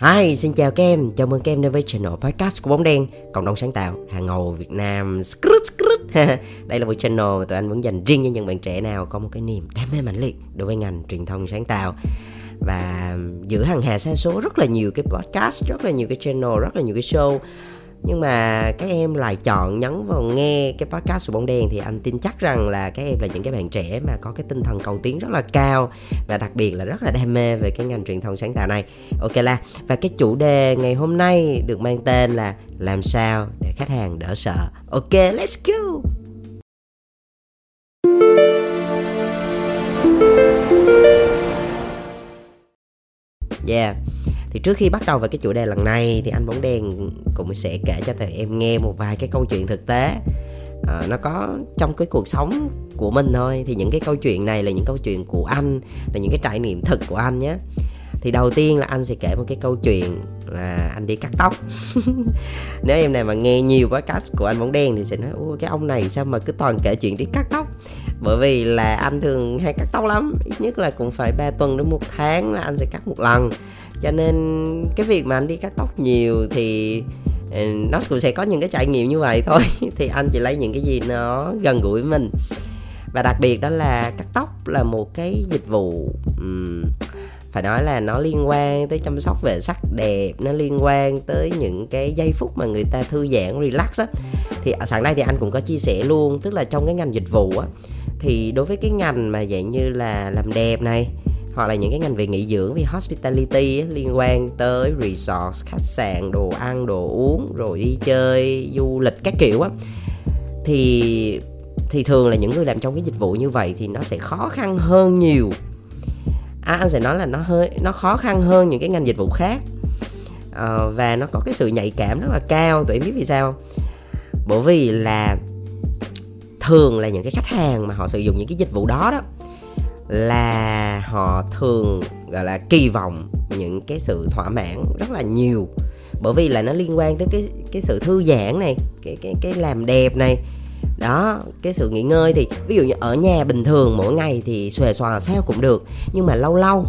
Hi, xin chào các em, chào mừng các em đến với channel podcast của Bóng Đen Cộng đồng sáng tạo, hàng ngầu Việt Nam. Đây là một channel mà tụi anh muốn dành riêng cho những bạn trẻ nào có một cái niềm đam mê mãnh liệt đối với ngành truyền thông sáng tạo. Và giữa hàng hà sa số rất là nhiều cái podcast, rất là nhiều cái channel, rất là nhiều cái show nhưng mà các em lại chọn nhấn vào nghe cái podcast của bóng đen thì anh tin chắc rằng là các em là những cái bạn trẻ mà có cái tinh thần cầu tiến rất là cao và đặc biệt là rất là đam mê về cái ngành truyền thông sáng tạo này. Ok là và cái chủ đề ngày hôm nay được mang tên là làm sao để khách hàng đỡ sợ? Ok, let's go! Yeah thì trước khi bắt đầu về cái chủ đề lần này thì anh bóng đen cũng sẽ kể cho tụi em nghe một vài cái câu chuyện thực tế. À, nó có trong cái cuộc sống của mình thôi. Thì những cái câu chuyện này là những câu chuyện của anh là những cái trải nghiệm thực của anh nhé. Thì đầu tiên là anh sẽ kể một cái câu chuyện là anh đi cắt tóc. Nếu em này mà nghe nhiều podcast của anh bóng đen thì sẽ nói ôi cái ông này sao mà cứ toàn kể chuyện đi cắt tóc? Bởi vì là anh thường hay cắt tóc lắm. Ít nhất là cũng phải 3 tuần đến một tháng là anh sẽ cắt một lần cho nên cái việc mà anh đi cắt tóc nhiều thì ừ, nó cũng sẽ có những cái trải nghiệm như vậy thôi. Thì anh chỉ lấy những cái gì nó gần gũi với mình. Và đặc biệt đó là cắt tóc là một cái dịch vụ um, phải nói là nó liên quan tới chăm sóc về sắc đẹp nó liên quan tới những cái giây phút mà người ta thư giãn relax á. Thì ở sẵn đây thì anh cũng có chia sẻ luôn tức là trong cái ngành dịch vụ á thì đối với cái ngành mà dạng như là làm đẹp này hoặc là những cái ngành về nghỉ dưỡng về hospitality liên quan tới resort khách sạn đồ ăn đồ uống rồi đi chơi du lịch các kiểu á. Thì thì thường là những người làm trong cái dịch vụ như vậy thì nó sẽ khó khăn hơn nhiều. À, anh sẽ nói là nó hơi nó khó khăn hơn những cái ngành dịch vụ khác. À, và nó có cái sự nhạy cảm rất là cao tụi em biết vì sao bởi vì là thường là những cái khách hàng mà họ sử dụng những cái dịch vụ đó đó là họ thường, gọi là, kỳ vọng những cái sự thỏa mãn rất là nhiều. Bởi vì là nó liên quan tới cái cái sự thư giãn này, cái cái cái làm đẹp này. Đó, cái sự nghỉ ngơi thì, ví dụ như ở nhà bình thường mỗi ngày thì xòe xòa sao cũng được, nhưng mà lâu lâu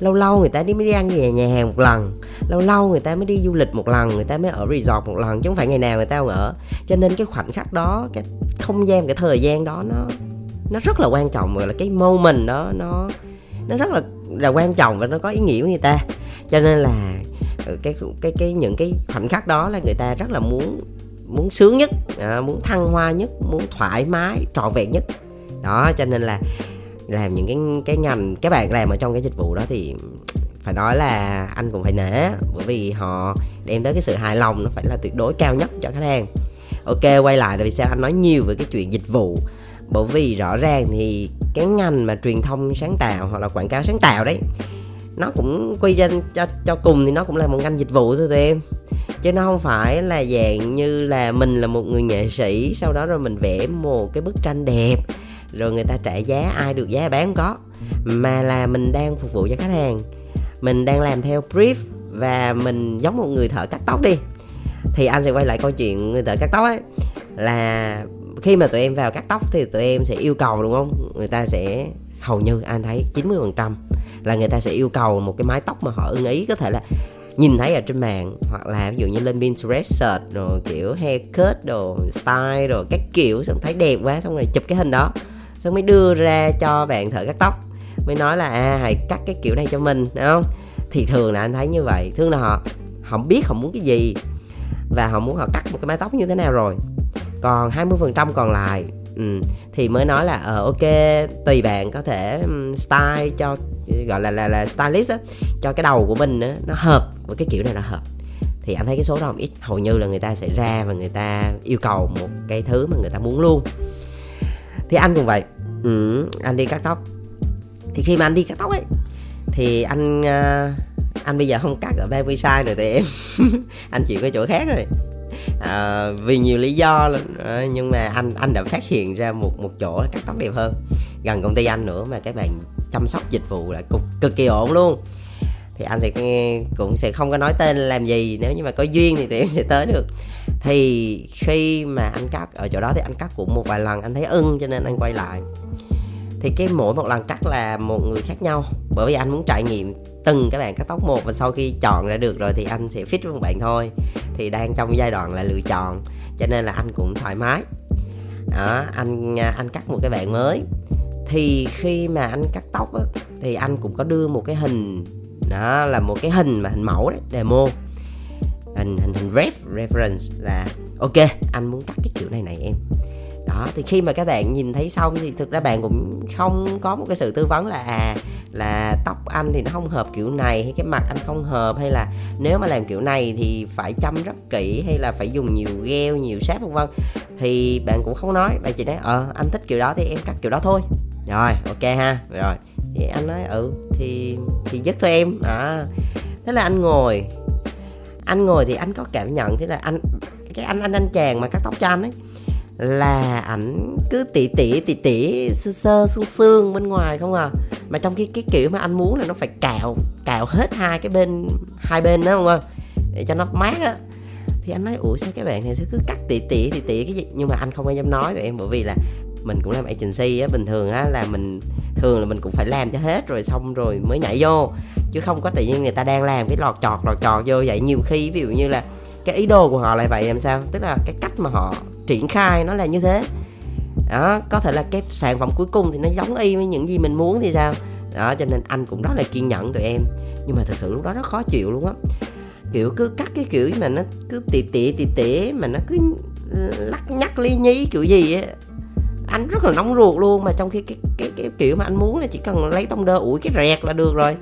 lâu lâu người ta đi mới đi ăn về nhà hàng một lần, lâu lâu người ta mới đi du lịch một lần, người ta mới ở resort một lần, chứ không phải ngày nào người ta không ở. Cho nên cái khoảnh khắc đó, cái không gian, cái thời gian đó nó nó rất là quan trọng gọi là cái moment đó nó nó rất là là quan trọng và nó có ý nghĩa với người ta. Cho nên là ừ, cái cái cái những cái khoảnh khắc đó là người ta rất là muốn muốn sướng nhất à, muốn thăng hoa nhất muốn thoải mái trọn vẹn nhất. Đó cho nên là làm những cái cái ngành các bạn làm ở trong cái dịch vụ đó thì phải nói là anh cũng phải nể bởi vì họ đem tới cái sự hài lòng nó phải là tuyệt đối cao nhất cho khách hàng. Ok quay lại là vì sao anh nói nhiều về cái chuyện dịch vụ bởi vì rõ ràng thì cái ngành mà truyền thông sáng tạo hoặc là quảng cáo sáng tạo đấy, nó cũng quy ra cho cho cùng thì nó cũng là một ngành dịch vụ thôi tụi em. Chứ nó không phải là dạng như là mình là một người nghệ sĩ, sau đó rồi mình vẽ một cái bức tranh đẹp, rồi người ta trả giá, ai được giá bán có. Mà là mình đang phục vụ cho khách hàng. Mình đang làm theo brief và mình giống một người thợ cắt tóc đi. Thì anh sẽ quay lại câu chuyện người thợ cắt tóc ấy, là khi mà tụi em vào cắt tóc thì tụi em sẽ yêu cầu, đúng không? Người ta sẽ, hầu như anh thấy 90% là người ta sẽ yêu cầu một cái mái tóc mà họ ưng ý. Có thể là nhìn thấy ở trên mạng, hoặc là ví dụ như lên Pinterest search rồi kiểu haircut đồ, style rồi các kiểu, xong thấy đẹp quá, xong rồi chụp cái hình đó, xong mới đưa ra cho bạn thợ cắt tóc, mới nói là à hãy cắt cái kiểu này cho mình đúng không? Thì thường là anh thấy như vậy. Thường là họ họ biết họ muốn cái gì và họ muốn họ cắt một cái mái tóc như thế nào rồi còn 20% còn lại ừ, thì mới nói là ờ ok tùy bạn có thể ừ, style cho gọi là là là stylist á cho cái đầu của mình á, nó hợp với cái kiểu này nó hợp. Thì anh thấy cái số đó ít hầu như là người ta sẽ ra và người ta yêu cầu một cái thứ mà người ta muốn luôn. Thì anh cũng vậy ừ, anh đi cắt tóc. Thì khi mà anh đi cắt tóc ấy thì anh uh, anh bây giờ không cắt ở baby sai rồi tụi em. Anh chuyển cái chỗ khác rồi à, vì nhiều lý do à, nhưng mà anh anh đã phát hiện ra một một chỗ cắt tóc đẹp hơn. Gần công ty anh nữa mà các bạn chăm sóc dịch vụ là cực cực kỳ ổn luôn. Thì anh sẽ cũng sẽ không có nói tên làm gì nếu như mà có duyên thì tụi em sẽ tới được. Thì khi mà anh cắt ở chỗ đó thì anh cắt cũng một vài lần anh thấy ưng cho nên anh quay lại. Thì cái mỗi một lần cắt là một người khác nhau bởi vì anh muốn trải nghiệm từng các bạn cắt tóc một và sau khi chọn ra được rồi thì anh sẽ fit với bạn thôi. Thì đang trong giai đoạn là lựa chọn cho nên là anh cũng thoải mái. Đó anh à, anh cắt một cái bạn mới. Thì khi mà anh cắt tóc á, thì anh cũng có đưa một cái hình đó là một cái hình mà hình mẫu đấy demo. Hình hình hình ref reference là ok anh muốn cắt cái kiểu này này em đó thì khi mà các bạn nhìn thấy xong thì thực ra bạn cũng không có một cái sự tư vấn là à là tóc anh thì nó không hợp kiểu này hay cái mặt anh không hợp hay là nếu mà làm kiểu này thì phải chăm rất kỹ hay là phải dùng nhiều gel, nhiều sáp vân vân. Thì bạn cũng không nói, bạn chỉ nói ờ anh thích kiểu đó thì em cắt kiểu đó thôi. Rồi, ok ha. Rồi, thì anh nói ừ thì thì dứt thôi em. À thế là anh ngồi. Anh ngồi thì anh có cảm nhận, thế là anh, cái anh anh anh chàng mà cắt tóc cho anh ấy là ảnh cứ tỉ tỉ tỉ tỉ, sơ sơ xương xương bên ngoài không à. Mà trong cái cái kiểu mà anh muốn là nó phải cạo cạo hết hai cái bên, hai bên đó, không à. Để cho nó mát á. Thì anh nói, ủa, sao các bạn này sẽ cứ cắt tỉ tỉ tỉ tỉ cái gì? Nhưng mà anh không có dám nói tụi em, bởi vì là mình cũng làm agency á, bình thường á, là mình, thường là mình cũng phải làm cho hết rồi xong rồi mới nhảy vô. Chứ không có tự nhiên người ta đang làm cái lọt chọt lọt chọt vô vậy. Nhiều khi ví dụ như là cái ý đồ của họ lại vậy, làm sao? Tức là cái cách mà họ triển khai nó là như thế. Đó, có thể là cái sản phẩm cuối cùng thì nó giống y với những gì mình muốn thì sao? Đó, cho nên anh cũng rất là kiên nhẫn tụi em. Nhưng mà thật sự lúc đó rất khó chịu luôn á. Kiểu cứ cắt cái kiểu mà nó cứ tỉ tỉ tỉ tỉ mà nó cứ lắc nhắc ly nhí kiểu gì á. Anh rất là nóng ruột luôn mà trong khi cái cái cái kiểu mà anh muốn là chỉ cần lấy tông đơ ủi cái rẹt là được rồi.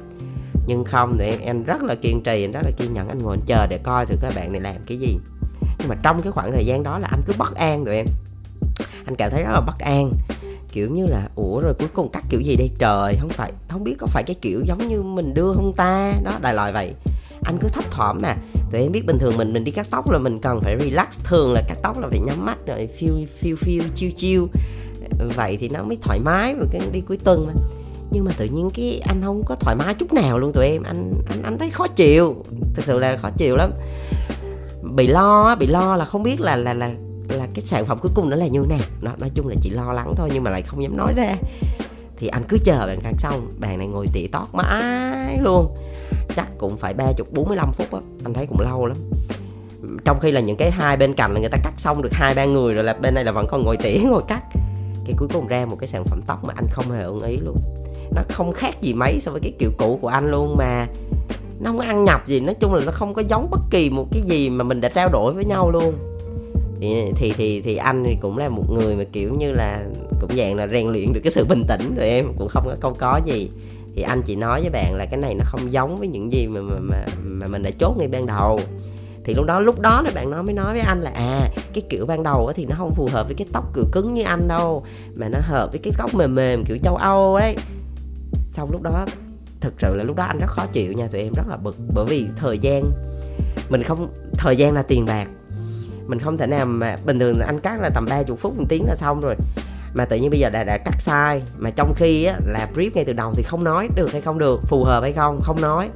Nhưng không thì em rất là kiên trì, em rất là kiên nhẫn. Anh ngồi anh chờ để coi thử các bạn này làm cái gì nhưng mà trong cái khoảng thời gian đó là anh cứ bất an rồi em. Anh cảm thấy rất là bất an. Kiểu như là, ủa, rồi cuối cùng cắt kiểu gì đây? Trời, không phải, không biết có phải cái kiểu giống như mình đưa không ta? Đó, đại loại vậy. Anh cứ thấp thỏm mà. Tụi em biết bình thường mình mình đi cắt tóc là mình cần phải relax thường, là cắt tóc là phải nhắm mắt rồi feel feel feel chiêu chiêu. Vậy thì nó mới thoải mái và cái đi cuối tuần mà. Nhưng mà tự nhiên cái anh không có thoải mái chút nào luôn tụi em. Anh anh anh thấy khó chịu. Thực sự là khó chịu lắm bị lo bị lo là không biết là là là là cái sản phẩm cuối cùng nó là như nào. Nó, nói chung là chỉ lo lắng thôi nhưng mà lại không dám nói ra. Thì anh cứ chờ bạn khác xong, bạn này ngồi tỉ tót mãi luôn. Chắc cũng phải ba chục, bốn mươi lăm phút á, anh thấy cũng lâu lắm. Trong khi là những cái hai bên cạnh là người ta cắt xong được hai ba người rồi là bên này là vẫn còn ngồi tỉ ngồi cắt. Cái cuối cùng ra một cái sản phẩm tóc mà anh không hề ưng ý luôn. Nó không khác gì mấy so với cái kiểu cũ của anh luôn mà nó không có ăn nhập gì nói chung là nó không có giống bất kỳ một cái gì mà mình đã trao đổi với nhau luôn. Thì thì thì, thì anh thì cũng là một người mà kiểu như là cũng dạng là rèn luyện được cái sự bình tĩnh rồi em cũng không có câu có gì. Thì anh chỉ nói với bạn là cái này nó không giống với những gì mà mà mà, mà mình đã chốt ngay ban đầu. Thì lúc đó lúc đó là bạn nó mới nói với anh là à cái kiểu ban đầu thì nó không phù hợp với cái tóc kiểu cứng như anh đâu mà nó hợp với cái tóc mềm mềm kiểu châu âu đấy xong lúc đó thực sự là lúc đó anh rất khó chịu nha tụi em rất là bực. Bởi vì thời gian mình không thời gian là tiền bạc. Mình không thể nào mà bình thường anh cắt là tầm ba chục phút một tiếng là xong rồi. Mà tự nhiên bây giờ đã, đã cắt sai. Mà trong khi á, là brief ngay từ đầu thì không nói được hay không được phù hợp hay không không nói.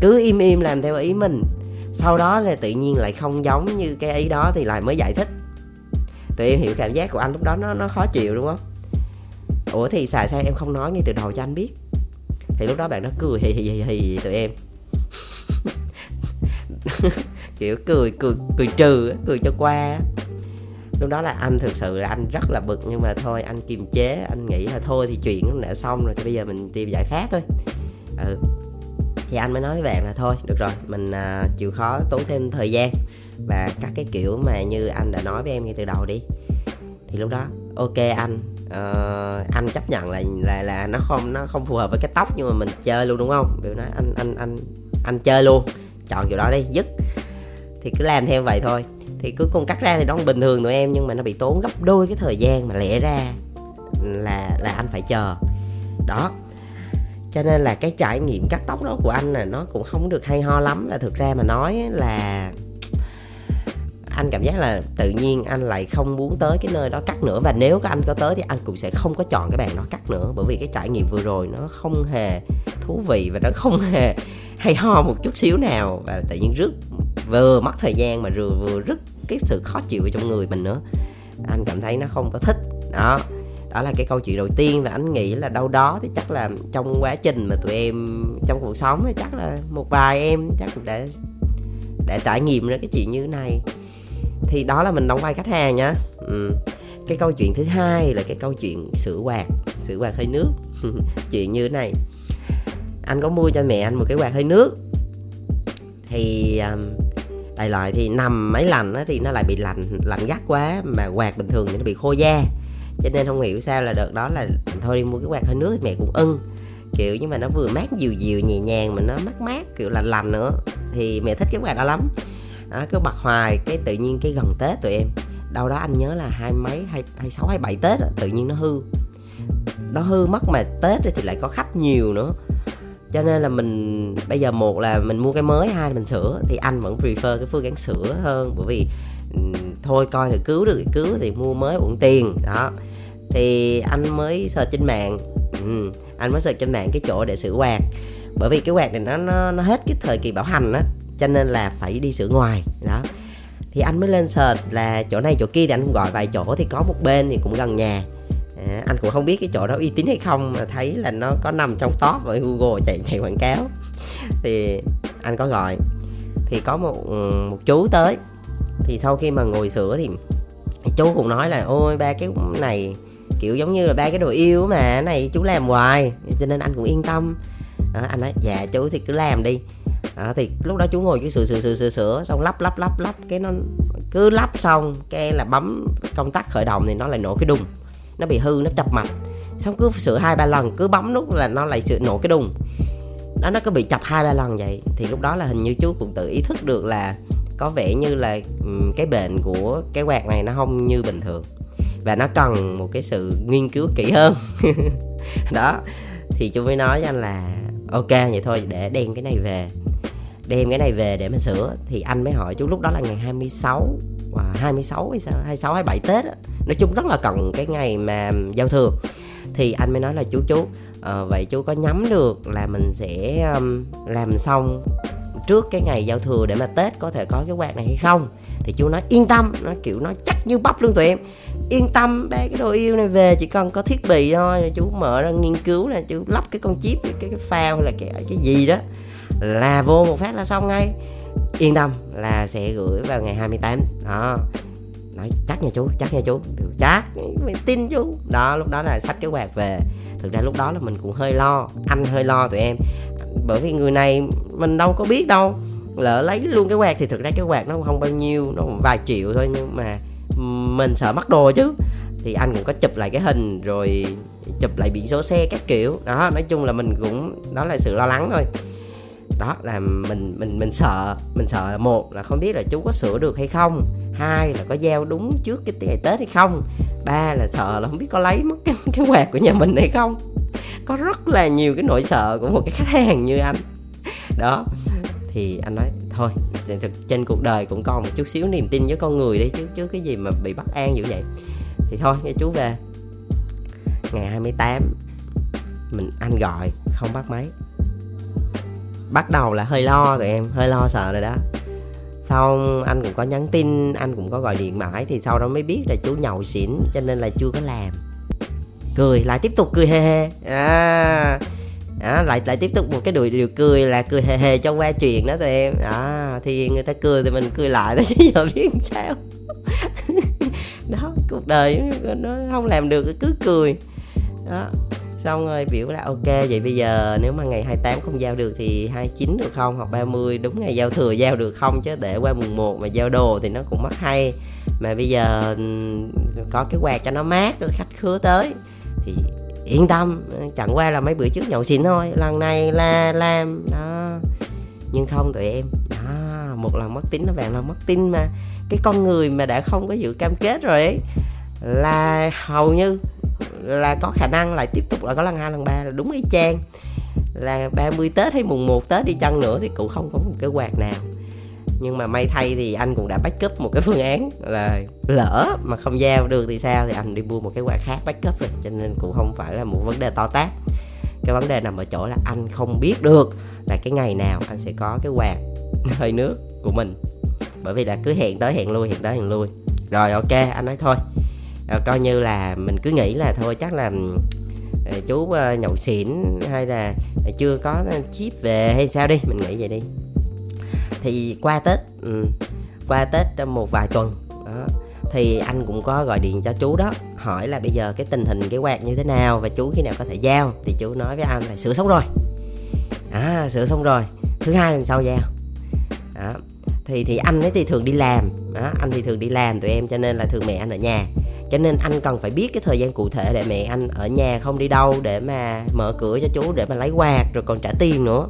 Cứ im im làm theo ý mình. Sau đó là tự nhiên lại không giống như cái ý đó thì lại mới giải thích. Tụi em hiểu cảm giác của anh lúc đó nó nó khó chịu đúng không? Ủa thì xài sao em không nói ngay từ đầu cho anh biết? Thì lúc đó bạn nó cười hì hì hì hì tụi em. Kiểu cười cười cười trừ cười cho qua lúc đó là anh thực sự là anh rất là bực nhưng mà thôi anh kiềm chế anh nghĩ là thôi thì chuyện đã xong rồi thì bây giờ mình tìm giải pháp thôi. Ừ. Thì anh mới nói với bạn là thôi được rồi mình à, chịu khó tốn thêm thời gian và các cái kiểu mà như anh đã nói với em ngay từ đầu đi. Thì lúc đó ok anh. Uh, anh chấp nhận là là là nó không nó không phù hợp với cái tóc nhưng mà mình chơi luôn đúng không? Biểu nói anh anh anh anh chơi luôn. Chọn kiểu đó đi dứt. Thì cứ làm theo vậy thôi. Thì cuối cùng cắt ra thì nó bình thường tụi em nhưng mà nó bị tốn gấp đôi cái thời gian mà lẽ ra là là anh phải chờ. Đó. Cho nên là cái trải nghiệm cắt tóc đó của anh là nó cũng không được hay ho lắm và thực ra mà nói là anh cảm giác là tự nhiên anh lại không muốn tới cái nơi đó cắt nữa. Và nếu có anh có tới thì anh cũng sẽ không có chọn cái bàn đó cắt nữa. Bởi vì cái trải nghiệm vừa rồi nó không hề thú vị và nó không hề hay ho một chút xíu nào. Và tự nhiên rước, vừa mất thời gian mà vừa vừa rứt cái sự khó chịu trong người mình nữa. Anh cảm thấy nó không có thích. Đó. Đó là cái câu chuyện đầu tiên và anh nghĩ là đâu đó thì chắc là trong quá trình mà tụi em, trong cuộc sống thì chắc là một vài em chắc cũng đã đã trải nghiệm ra cái chuyện như thế này thì đó là mình đóng vai khách hàng nhá. Ừ. cái câu chuyện thứ hai là cái câu chuyện sửa quạt sửa quạt hơi nước. Chuyện như thế này. Anh có mua cho mẹ anh một cái quạt hơi nước. Thì um, đại loại thì nằm máy lạnh á, thì nó lại bị lạnh lạnh gắt quá mà quạt bình thường thì nó bị khô da. Cho nên không hiểu sao là đợt đó là thôi đi mua cái quạt hơi nước thì mẹ cũng ưng. Kiểu nhưng mà nó vừa mát dịu dịu nhẹ nhàng mà nó mát mát kiểu lành lành nữa. Thì mẹ thích cái quạt đó lắm đó, cứ bật hoài cái tự nhiên cái gần tết tụi em. Đâu đó anh nhớ là hai mấy hai hai sáu hai bảy tết đó, tự nhiên nó hư. Nó hư mất mà tết thì lại có khách nhiều nữa. Cho nên là mình bây giờ một là mình mua cái mới hai là mình sửa. Thì anh vẫn prefer cái phương án sửa hơn bởi vì ừ, thôi coi thì cứu được thì cứu thì mua mới uổng tiền. Đó. Thì anh mới search trên mạng. Ừ, anh mới search trên mạng cái chỗ để sửa quạt. Bởi vì cái quạt này nó nó, nó hết cái thời kỳ bảo hành á cho nên là phải đi sửa ngoài đó. Thì anh mới lên search là chỗ này chỗ kia thì anh cũng gọi vài chỗ. Thì có một bên thì cũng gần nhà. À, anh cũng không biết cái chỗ đó uy tín hay không mà thấy là nó có nằm trong top ở google chạy chạy quảng cáo. Thì anh có gọi. Thì có một ừ, một chú tới. Thì sau khi mà ngồi sửa thì chú cũng nói là ôi ba cái này kiểu giống như là ba cái đồ yêu mà này chú làm hoài. Cho nên anh cũng yên tâm. À, anh nói dạ chú thì cứ làm đi à, thì lúc đó chú ngồi cái sửa sửa sửa sửa sửa xong lắp lắp lắp lắp cái nó cứ lắp xong cái là bấm công tắc khởi động thì nó lại nổ cái đùng. Nó bị hư nó chập mạch. Xong cứ sửa hai ba lần cứ bấm nút là nó lại sửa nổ cái đùng. Đó nó cứ bị chập hai ba lần vậy. Thì lúc đó là hình như chú cũng tự ý thức được là có vẻ như là cái bệnh của cái quạt này nó không như bình thường. Và nó cần một cái sự nghiên cứu kỹ hơn. Đó thì chú mới nói với anh là ok vậy thôi để đem cái này về đem cái này về để mà sửa. Thì anh mới hỏi chú lúc đó là ngày 26 và 26 hay sao? 26 27 Tết á. nói chung rất là cần cái ngày mà giao thừa. Thì anh mới nói là chú chú à, vậy chú có nhắm được là mình sẽ um, làm xong trước cái ngày giao thừa để mà tết có thể có cái quạt này hay không? Thì chú nói yên tâm. Nó kiểu nó chắc như bắp luôn tụi em. Yên tâm bé cái đồ yêu này về chỉ cần có thiết bị thôi chú mở ra nghiên cứu là chú lắp cái con chip cái cái phao hay là cái cái gì đó là vô một phát là xong ngay. Yên tâm là sẽ gửi vào ngày 28 đó. Nói, chắc nha chú, chắc nha chú. Chắc mình tin chú. Đó, lúc đó là sách cái quạt về. Thực ra lúc đó là mình cũng hơi lo, anh hơi lo tụi em. Bởi vì người này mình đâu có biết đâu. Lỡ lấy luôn cái quạt thì thực ra cái quạt nó không bao nhiêu, nó vài triệu thôi, nhưng mà mình sợ mất đồ chứ. Thì anh cũng có chụp lại cái hình rồi chụp lại biển số xe các kiểu. Đó, nói chung là mình cũng, đó là sự lo lắng thôi đó là mình mình mình sợ mình sợ là một là không biết là chú có sửa được hay không. Hai là có giao đúng trước cái ngày tết hay không. Ba là sợ là không biết có lấy mất cái, cái quạt của nhà mình hay không. Có rất là nhiều cái nỗi sợ của một cái khách hàng như anh. Đó thì anh nói thôi trên cuộc đời cũng còn một chút xíu niềm tin với con người đi chứ chứ cái gì mà bị bất an dữ vậy. Thì thôi nghe chú về. Ngày 28 mình anh gọi không bắt máy bắt đầu là hơi lo tụi em hơi lo sợ rồi đó. Xong anh cũng có nhắn tin anh cũng có gọi điện mãi thì sau đó mới biết là chú nhậu xỉn cho nên là chưa có làm. Cười lại tiếp tục cười hê hê. À à, lại lại tiếp tục một cái đùi điều cười là cười hề hề cho qua chuyện đó tụi em. À thì người ta cười thì mình cười lại thôi chứ giờ biết sao. Đó cuộc đời nó không làm được cứ cười. Đó xong rồi biểu là ok, vậy bây giờ nếu mà ngày 28 không giao được thì 29 được không? Hoặc 30 đúng ngày giao thừa giao được không? Chứ để qua mùng 1 mà giao đồ thì nó cũng mất hay. Mà bây giờ ừ, có cái quạt cho nó mát, cho khách khứa tới thì yên tâm. Chẳng qua là mấy bữa trước nhậu xỉn thôi, lần này là làm đó. Nhưng không, tụi em, đó, một lần mất tin nó vàng là mất tin mà. Cái con người mà đã không có dự cam kết rồi ấy, là hầu như là có khả năng lại tiếp tục là có lần hai lần ba là đúng y chang. Là 30 Tết hay mùng 1 Tết đi chăng nữa thì cũng không có một cái quạt nào. Nhưng mà may thay thì anh cũng đã backup một cái phương án là lỡ mà không giao được thì sao? Thì anh đi mua một cái quạt khác backup rồi, cho nên cũng không phải là một vấn đề to tát. Cái vấn đề nằm ở chỗ là anh không biết được là cái ngày nào anh sẽ có cái quạt hơi nước của mình. Bởi vì là cứ hẹn tới hẹn lui, hẹn tới hẹn lui. Rồi, ok, anh nói thôi à, coi như là mình cứ nghĩ là thôi chắc là ờ, chú ờ, nhậu xỉn hay là chưa có chip về hay sao đi mình nghĩ vậy đi. Thì qua tết ừ, qua tết trong một vài tuần đó, thì anh cũng có gọi điện cho chú đó hỏi là bây giờ cái tình hình cái quạt như thế nào và chú khi nào có thể giao. Thì chú nói với anh là sửa xong rồi. À sửa xong rồi thứ hai làm sau giao. Đó thì thì anh ấy thì thường đi làm đó, anh thì thường đi làm tụi em cho nên là thường mẹ anh ở nhà cho nên anh cần phải biết cái thời gian cụ thể để mẹ anh ở nhà không đi đâu, để mà mở cửa cho chú, để mà lấy quạt, rồi còn trả tiền nữa.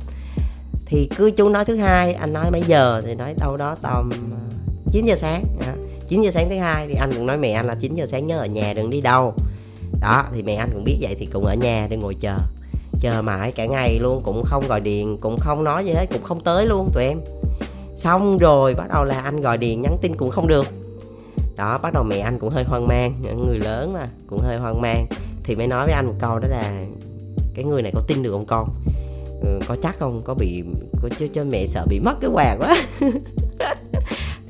Thì cứ chú nói thứ hai, anh nói mấy giờ thì nói đâu đó tầm ờ, 9 giờ sáng. Dạ. Đó. 9 giờ sáng thứ hai thì anh cũng nói mẹ anh là 9 giờ sáng nhớ ở nhà, đừng đi đâu. Đó, thì mẹ anh cũng biết vậy thì cũng ở nhà để ngồi chờ. Chờ mãi cả ngày luôn, cũng không gọi điện, cũng không nói gì hết, cũng không tới luôn tụi em. Xong rồi bắt đầu là anh gọi điện nhắn tin cũng không được đó bắt đầu mẹ anh cũng hơi hoang mang những người lớn mà cũng hơi hoang mang. Thì mới nói với anh một câu đó là cái người này có tin được không con? Ừ, có chắc không? Có bị có cho, cho mẹ sợ bị mất cái quạt quá.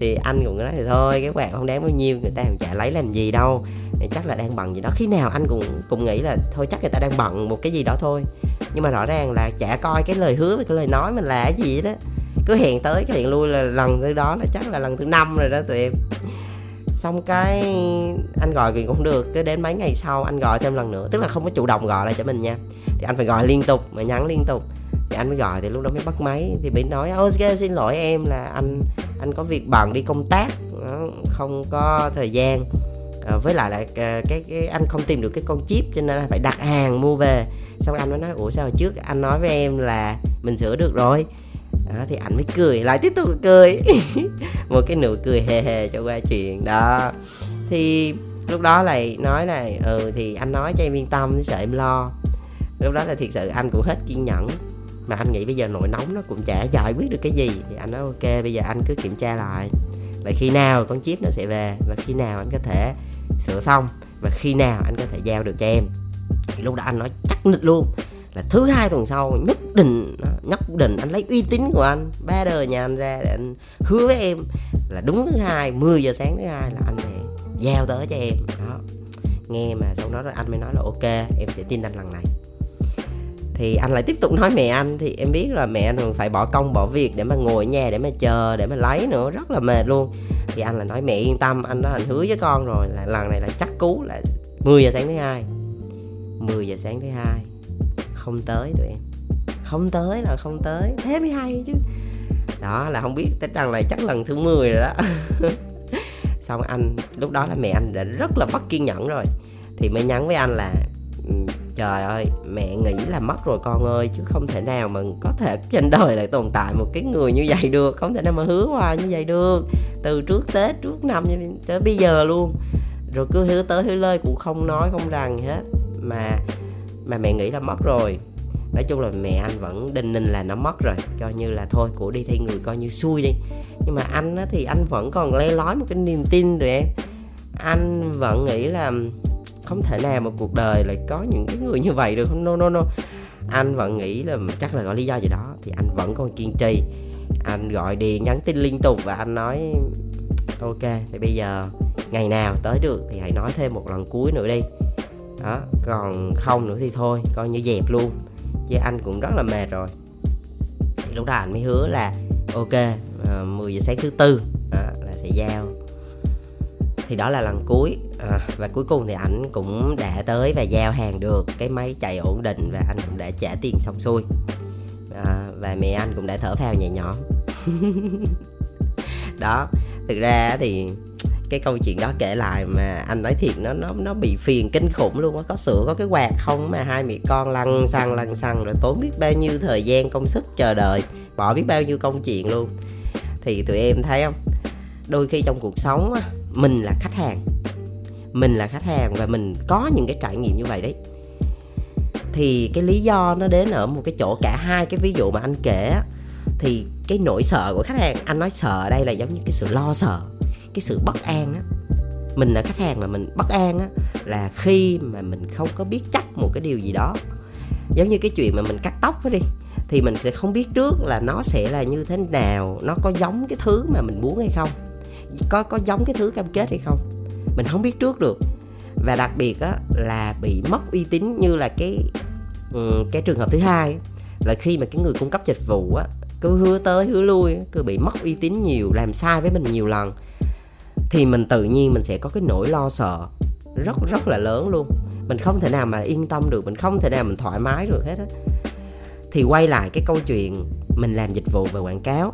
Thì anh cũng nói thì thôi cái quạt không đáng bao nhiêu người ta cũng chả lấy làm gì đâu. Chắc là đang bận gì đó. Khi nào anh cũng cũng nghĩ là thôi chắc người ta đang bận một cái gì đó thôi. Nhưng mà rõ ràng là chả coi cái lời hứa và cái lời nói mình là cái gì đó. Cứ hẹn tới cái hẹn lui là lần thứ đó là chắc là lần thứ năm rồi đó tụi em xong cái anh gọi thì cũng được cái đến mấy ngày sau anh gọi thêm lần nữa. Tức là không có chủ động gọi lại cho mình nha. Thì anh phải gọi liên tục mà nhắn liên tục. Thì anh mới gọi thì lúc đó mới bắt máy. Thì bị nói ok xin lỗi em là anh anh có việc bận đi công tác ờ, không có thời gian. À, với lại là ờ, cái, cái anh không tìm được cái con chip cho nên là phải đặt hàng mua về. Xong anh mới nói ủa sao hồi trước anh nói với em là mình sửa được rồi? Đó, thì anh mới cười lại tiếp tục cười. Một cái nụ cười hề hề cho qua chuyện đó. Thì lúc đó lại nói là ừ thì anh nói cho em yên tâm sợ em lo. Lúc đó là thiệt sự anh cũng hết kiên nhẫn. Mà anh nghĩ bây giờ nội nóng nó cũng chả giải quyết được cái gì. Thì anh nói ok bây giờ anh cứ kiểm tra lại. Là khi nào con chip nó sẽ về và khi nào anh có thể sửa xong và khi nào anh có thể giao được cho em. Thì lúc đó anh nói chắc nịch luôn là thứ hai tuần sau, nhất định à, nhất định anh lấy uy tín của anh ba đời nhà anh ra để anh hứa với em là đúng thứ hai 10 giờ sáng thứ hai là anh sẽ giao tới cho em. Đó. Nghe mà sau đó rồi anh mới nói là ok, em sẽ tin anh lần này. Thì anh lại tiếp tục nói mẹ anh, thì em biết là mẹ anh phải bỏ công, bỏ việc để mà ngồi ở nhà, để mà chờ, để mà lấy nữa, rất là mệt luôn. Thì anh là nói mẹ yên tâm, anh đó anh hứa với con rồi, là lần này là chắc cú là 10 giờ sáng thứ hai. 10 giờ sáng thứ hai không tới tụi em. Không tới là không tới. Thế mới hay chứ. Đó, là không biết tới rằng này chắc lần thứ 10 rồi đó. Xong anh, lúc đó là mẹ anh đã rất là mất kiên nhẫn rồi. Thì mới nhắn với anh là trời ơi, mẹ nghĩ là mất rồi con ơi, chứ không thể nào mà có thể trên đời lại tồn tại một cái người như vậy được. Không thể nào mà hứa hoài như vậy được. Từ trước tết, trước năm tới bây giờ luôn. Rồi cứ hứa tới hứa lơi, cũng không nói, không rằng hết. Mà mà mẹ nghĩ là mất rồi. Nói chung là mẹ anh vẫn đinh ninh là nó mất rồi coi như là thôi của đi thay người coi như xui đi. Nhưng mà anh á, thì anh vẫn còn le lói một cái niềm tin rồi em. Anh vẫn nghĩ là không thể nào mà cuộc đời lại có những cái người như vậy được. Không no no no. Anh vẫn nghĩ là chắc là có lý do gì đó thì anh vẫn còn kiên trì. Anh gọi điện nhắn tin liên tục và anh nói ok thì bây giờ ngày nào tới được thì hãy nói thêm một lần cuối nữa đi đó còn không nữa thì thôi coi như dẹp luôn. Chứ anh cũng rất là mệt rồi. Thì lúc đó anh mới hứa là ok ờ, uh, 10 giờ sáng thứ tư đó, là sẽ giao. Thì đó là lần cuối à, và cuối cùng thì ảnh cũng đã tới và giao hàng được. Cái máy chạy ổn định và anh cũng đã trả tiền xong xuôi. À, và mẹ anh cũng đã thở phào nhẹ nhõm. Đó thực ra thì cái câu chuyện đó kể lại mà anh nói thiệt, nó nó nó bị phiền kinh khủng luôn á. Có sữa, có cái quạt không mà hai mẹ con lăn xăng lăn xăng rồi tốn biết bao nhiêu thời gian, công sức chờ đợi, bỏ biết bao nhiêu công chuyện luôn. Thì tụi em thấy không? Đôi khi trong cuộc sống á, mình là khách hàng. Mình là khách hàng và mình có những cái trải nghiệm như vậy đấy. Thì cái lý do nó đến ở một cái chỗ, cả hai cái ví dụ mà anh kể á, thì cái nỗi sợ của khách hàng, anh nói sợ ở đây là giống như cái sự lo sợ cái sự bất an á. Mình là khách hàng mà mình bất an á, là khi mà mình không có biết chắc một cái điều gì đó. Giống như cái chuyện mà mình cắt tóc đó đi, thì mình sẽ không biết trước là nó sẽ là như thế nào, nó có giống cái thứ mà mình muốn hay không, có có giống cái thứ cam kết hay không. Mình không biết trước được. Và đặc biệt á, là bị mất uy tín như là cái cái trường hợp thứ hai là khi mà cái người cung cấp dịch vụ á, cứ hứa tới hứa lui cứ bị mất uy tín nhiều, làm sai với mình nhiều lần thì mình tự nhiên mình sẽ có cái nỗi lo sợ rất rất là lớn luôn. Mình không thể nào mà yên tâm được, mình không thể nào mình thoải mái được hết á. Thì quay lại cái câu chuyện mình làm dịch vụ về quảng cáo.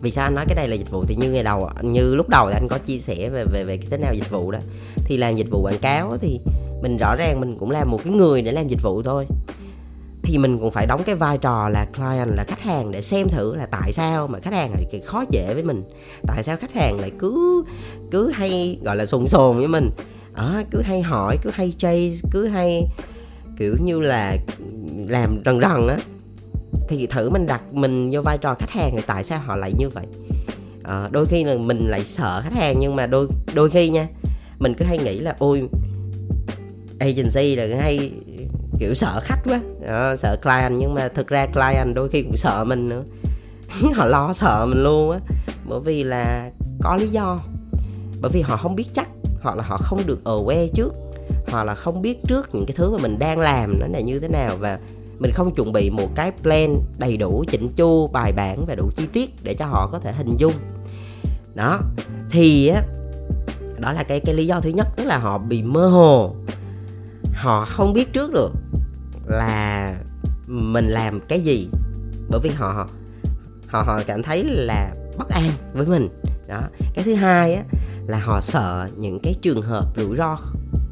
Vì sao anh nói cái này là dịch vụ? Thì như ngày đầu, như lúc đầu thì anh có chia sẻ về về về cái thế nào dịch vụ đó. Thì làm dịch vụ quảng cáo thì mình rõ ràng mình cũng là một cái người để làm dịch vụ thôi thì mình cũng phải đóng cái vai trò là client là khách hàng để xem thử là tại sao mà khách hàng lại khó dễ với mình. Tại sao khách hàng lại cứ cứ hay gọi là sồn sồn với mình. À, cứ hay hỏi cứ hay chase cứ hay kiểu như là làm rần rần á. Thì thử mình đặt mình vô vai trò khách hàng thì tại sao họ lại như vậy. À, đôi khi là mình lại sợ khách hàng nhưng mà đôi đôi khi nha mình cứ hay nghĩ là ôi agency là hay kiểu sợ khách quá. À, sợ client nhưng mà thực ra client đôi khi cũng sợ mình nữa. Họ lo sợ mình luôn á. Bởi vì là có lý do. Bởi vì họ không biết chắc. Hoặc là họ không được aware trước. Hoặc là không biết trước những cái thứ mà mình đang làm nó là như thế nào. Và mình không chuẩn bị một cái plan đầy đủ chỉnh chu bài bản và đủ chi tiết để cho họ có thể hình dung. Đó. Thì á đó là cái cái lý do thứ nhất. Tức là họ bị mơ hồ họ không biết trước được là mình làm cái gì. Bởi vì họ họ họ cảm thấy là bất an với mình. Đó. Cái thứ hai á là họ sợ những cái trường hợp rủi ro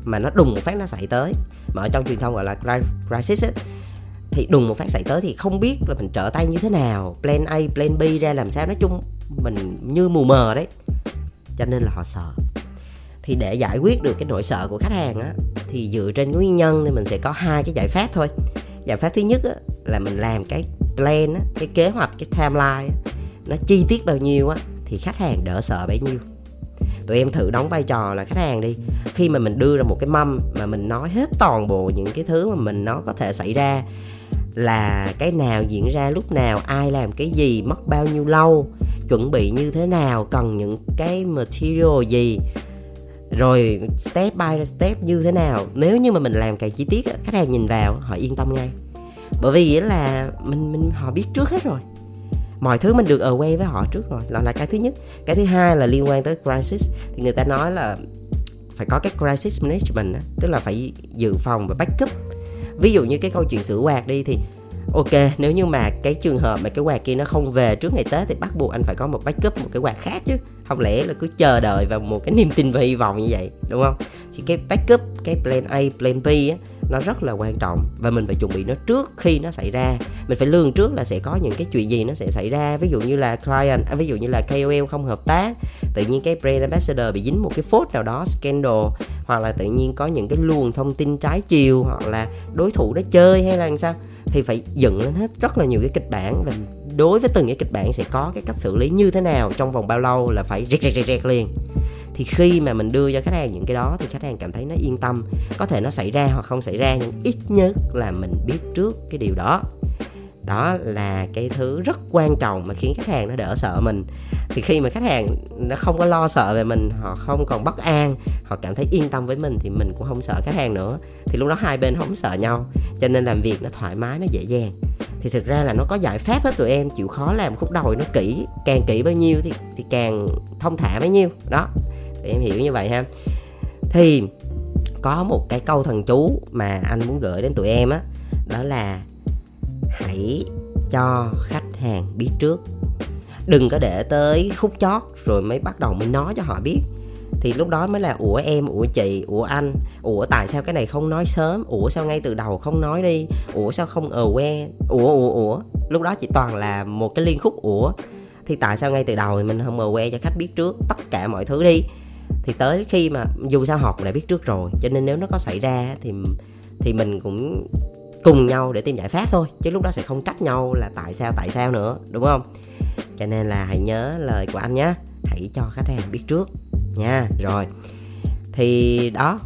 mà nó đùng một phát nó xảy tới. Mà ở trong truyền thông gọi là crisis ấy, thì đùng một phát xảy tới thì không biết là mình trở tay như thế nào. Plan A plan B ra làm sao. Nói chung mình như mù mờ đấy. Cho nên là họ sợ thì để giải quyết được cái nỗi sợ của khách hàng á thì dựa trên nguyên nhân thì mình sẽ có hai cái giải pháp thôi. Giải pháp thứ nhất á, là mình làm cái plan á, cái kế hoạch cái timeline á, nó chi tiết bao nhiêu á thì khách hàng đỡ sợ bấy nhiêu. Tụi em thử đóng vai trò là khách hàng đi. Khi mà mình đưa ra một cái mâm mà mình nói hết toàn bộ những cái thứ mà mình nó có thể xảy ra là cái nào diễn ra lúc nào ai làm cái gì mất bao nhiêu lâu chuẩn bị như thế nào cần những cái material gì rồi step by step như thế nào? Nếu như mà mình làm càng chi tiết khách hàng nhìn vào, họ yên tâm ngay. Bởi vì nghĩa là mình mình, họ biết trước hết rồi. Mọi thứ mình được aware với họ trước rồi, là là cái thứ nhất. Cái thứ hai là liên quan tới crisis. Thì người ta nói là phải có cái crisis management tức là phải dự phòng và backup. Ví dụ như cái câu chuyện sửa quạt đi thì ok nếu như mà cái trường hợp mà cái quạt kia nó không về trước ngày tết thì bắt buộc anh phải có một backup một cái quạt khác chứ. Không lẽ là cứ chờ đợi vào một cái niềm tin và hy vọng như vậy đúng không? Thì cái backup cái plan A plan B á nó rất là quan trọng và mình phải chuẩn bị nó trước khi nó xảy ra. Mình phải lường trước là sẽ có những cái chuyện gì nó sẽ xảy ra. Ví dụ như là client à, ví dụ như là KOL không hợp tác tự nhiên cái brand ambassador bị dính một cái phốt nào đó scandal hoặc là tự nhiên có những cái luồng thông tin trái chiều hoặc là đối thủ nó chơi hay là làm sao? Thì phải dựng lên hết rất là nhiều cái kịch bản và đối với từng cái kịch bản sẽ có cái cách xử lý như thế nào trong vòng bao lâu là phải rẹt rẹt rẹt, rẹt liền. Thì khi mà mình đưa cho khách hàng những cái đó thì khách hàng cảm thấy nó yên tâm có thể nó xảy ra hoặc không xảy ra nhưng ít nhất là mình biết trước cái điều đó đó là cái thứ rất quan trọng mà khiến khách hàng nó đỡ sợ mình. Thì khi mà khách hàng nó không có lo sợ về mình họ không còn bất an họ cảm thấy yên tâm với mình thì mình cũng không sợ khách hàng nữa. Thì lúc đó hai bên không sợ nhau cho nên làm việc nó thoải mái nó dễ dàng. Thì thực ra là nó có giải pháp hết tụi em chịu khó làm khúc đầu nó kỹ càng kỹ bao nhiêu thì thì càng thông thả bấy nhiêu. Đó tụi em hiểu như vậy ha. Thì có một cái câu thần chú mà anh muốn gửi đến tụi em á đó, đó là hãy cho khách hàng biết trước. Đừng có để tới khúc chót rồi mới bắt đầu mới nói cho họ biết. Thì lúc đó mới là, ủa em, ủa chị, ủa anh, ủa tại sao cái này không nói sớm? Ủa sao ngay từ đầu không nói đi? Ủa sao không ở que ủa ủa ủa? Lúc đó chỉ toàn là một cái liên khúc ủa, thì tại sao ngay từ đầu thì mình không ở que cho khách biết trước? Tất cả mọi thứ đi. Thì tới khi mà dù sao họ cũng đã biết trước rồi, cho nên nếu nó có xảy ra thì thì mình cũng cùng nhau để tìm giải pháp thôi chứ lúc đó sẽ không trách nhau là tại sao tại sao nữa đúng không? Cho nên là hãy nhớ lời của anh nhé hãy cho khách hàng biết trước nha. Rồi thì đó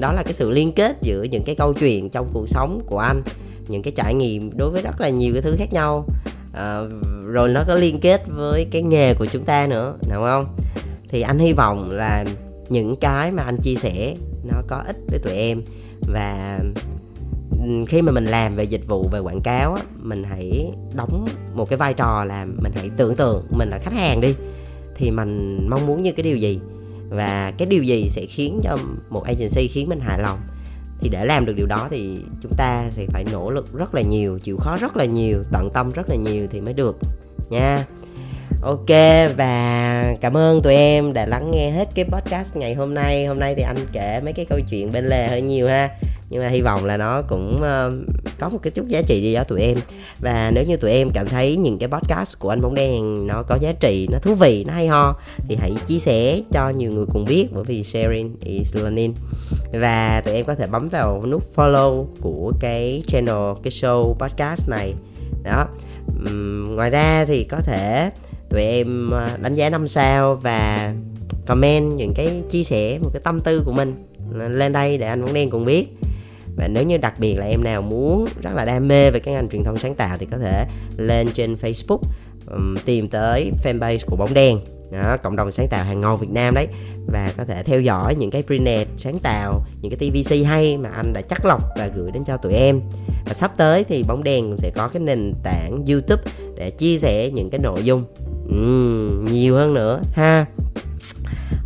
đó là cái sự liên kết giữa những cái câu chuyện trong cuộc sống của anh những cái trải nghiệm đối với rất là nhiều cái thứ khác nhau. À, rồi nó có liên kết với cái nghề của chúng ta nữa đúng không? Thì anh hy vọng là những cái mà anh chia sẻ nó có ích với tụi em và khi mà mình làm về dịch vụ về quảng cáo á, mình hãy đóng một cái vai trò là mình hãy tưởng tượng mình là khách hàng đi thì mình mong muốn như cái điều gì? Và cái điều gì sẽ khiến cho một agency khiến mình hài lòng? Thì để làm được điều đó thì chúng ta sẽ phải nỗ lực rất là nhiều chịu khó rất là nhiều tận tâm rất là nhiều thì mới được nha. Ok và cảm ơn tụi em đã lắng nghe hết cái podcast ngày hôm nay. Hôm nay thì anh kể mấy cái câu chuyện bên lề hơi nhiều ha nhưng mà hy vọng là nó cũng uh, có một cái chút giá trị gì đó tụi em. Và nếu như tụi em cảm thấy những cái podcast của anh bóng đen nó có giá trị nó thú vị nó hay ho thì hãy chia sẻ cho nhiều người cùng biết bởi vì sharing is learning. Và tụi em có thể bấm vào nút follow của cái channel cái show podcast này. Đó. Uhm, ngoài ra thì có thể tụi em ờ, đánh giá năm sao và comment những cái chia sẻ một cái tâm tư của mình lên đây để anh bóng đen cùng biết và nếu như đặc biệt là em nào muốn rất là đam mê về cái ngành truyền thông sáng tạo thì có thể lên trên Facebook um, tìm tới fanpage của bóng đen. Đó, cộng đồng sáng tạo hàng ngầu Việt Nam đấy. Và có thể theo dõi những cái prenet sáng tạo những cái TVC hay mà anh đã chắc lọc và gửi đến cho tụi em. Và sắp tới thì bóng đèn cũng sẽ có cái nền tảng YouTube để chia sẻ những cái nội dung uhm, nhiều hơn nữa ha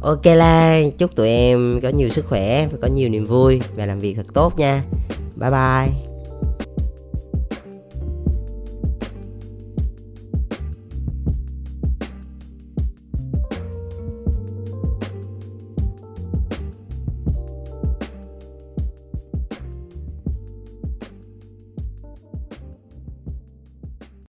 ok là chúc tụi em có nhiều sức khỏe và có nhiều niềm vui và làm việc thật tốt nha. Bye bye.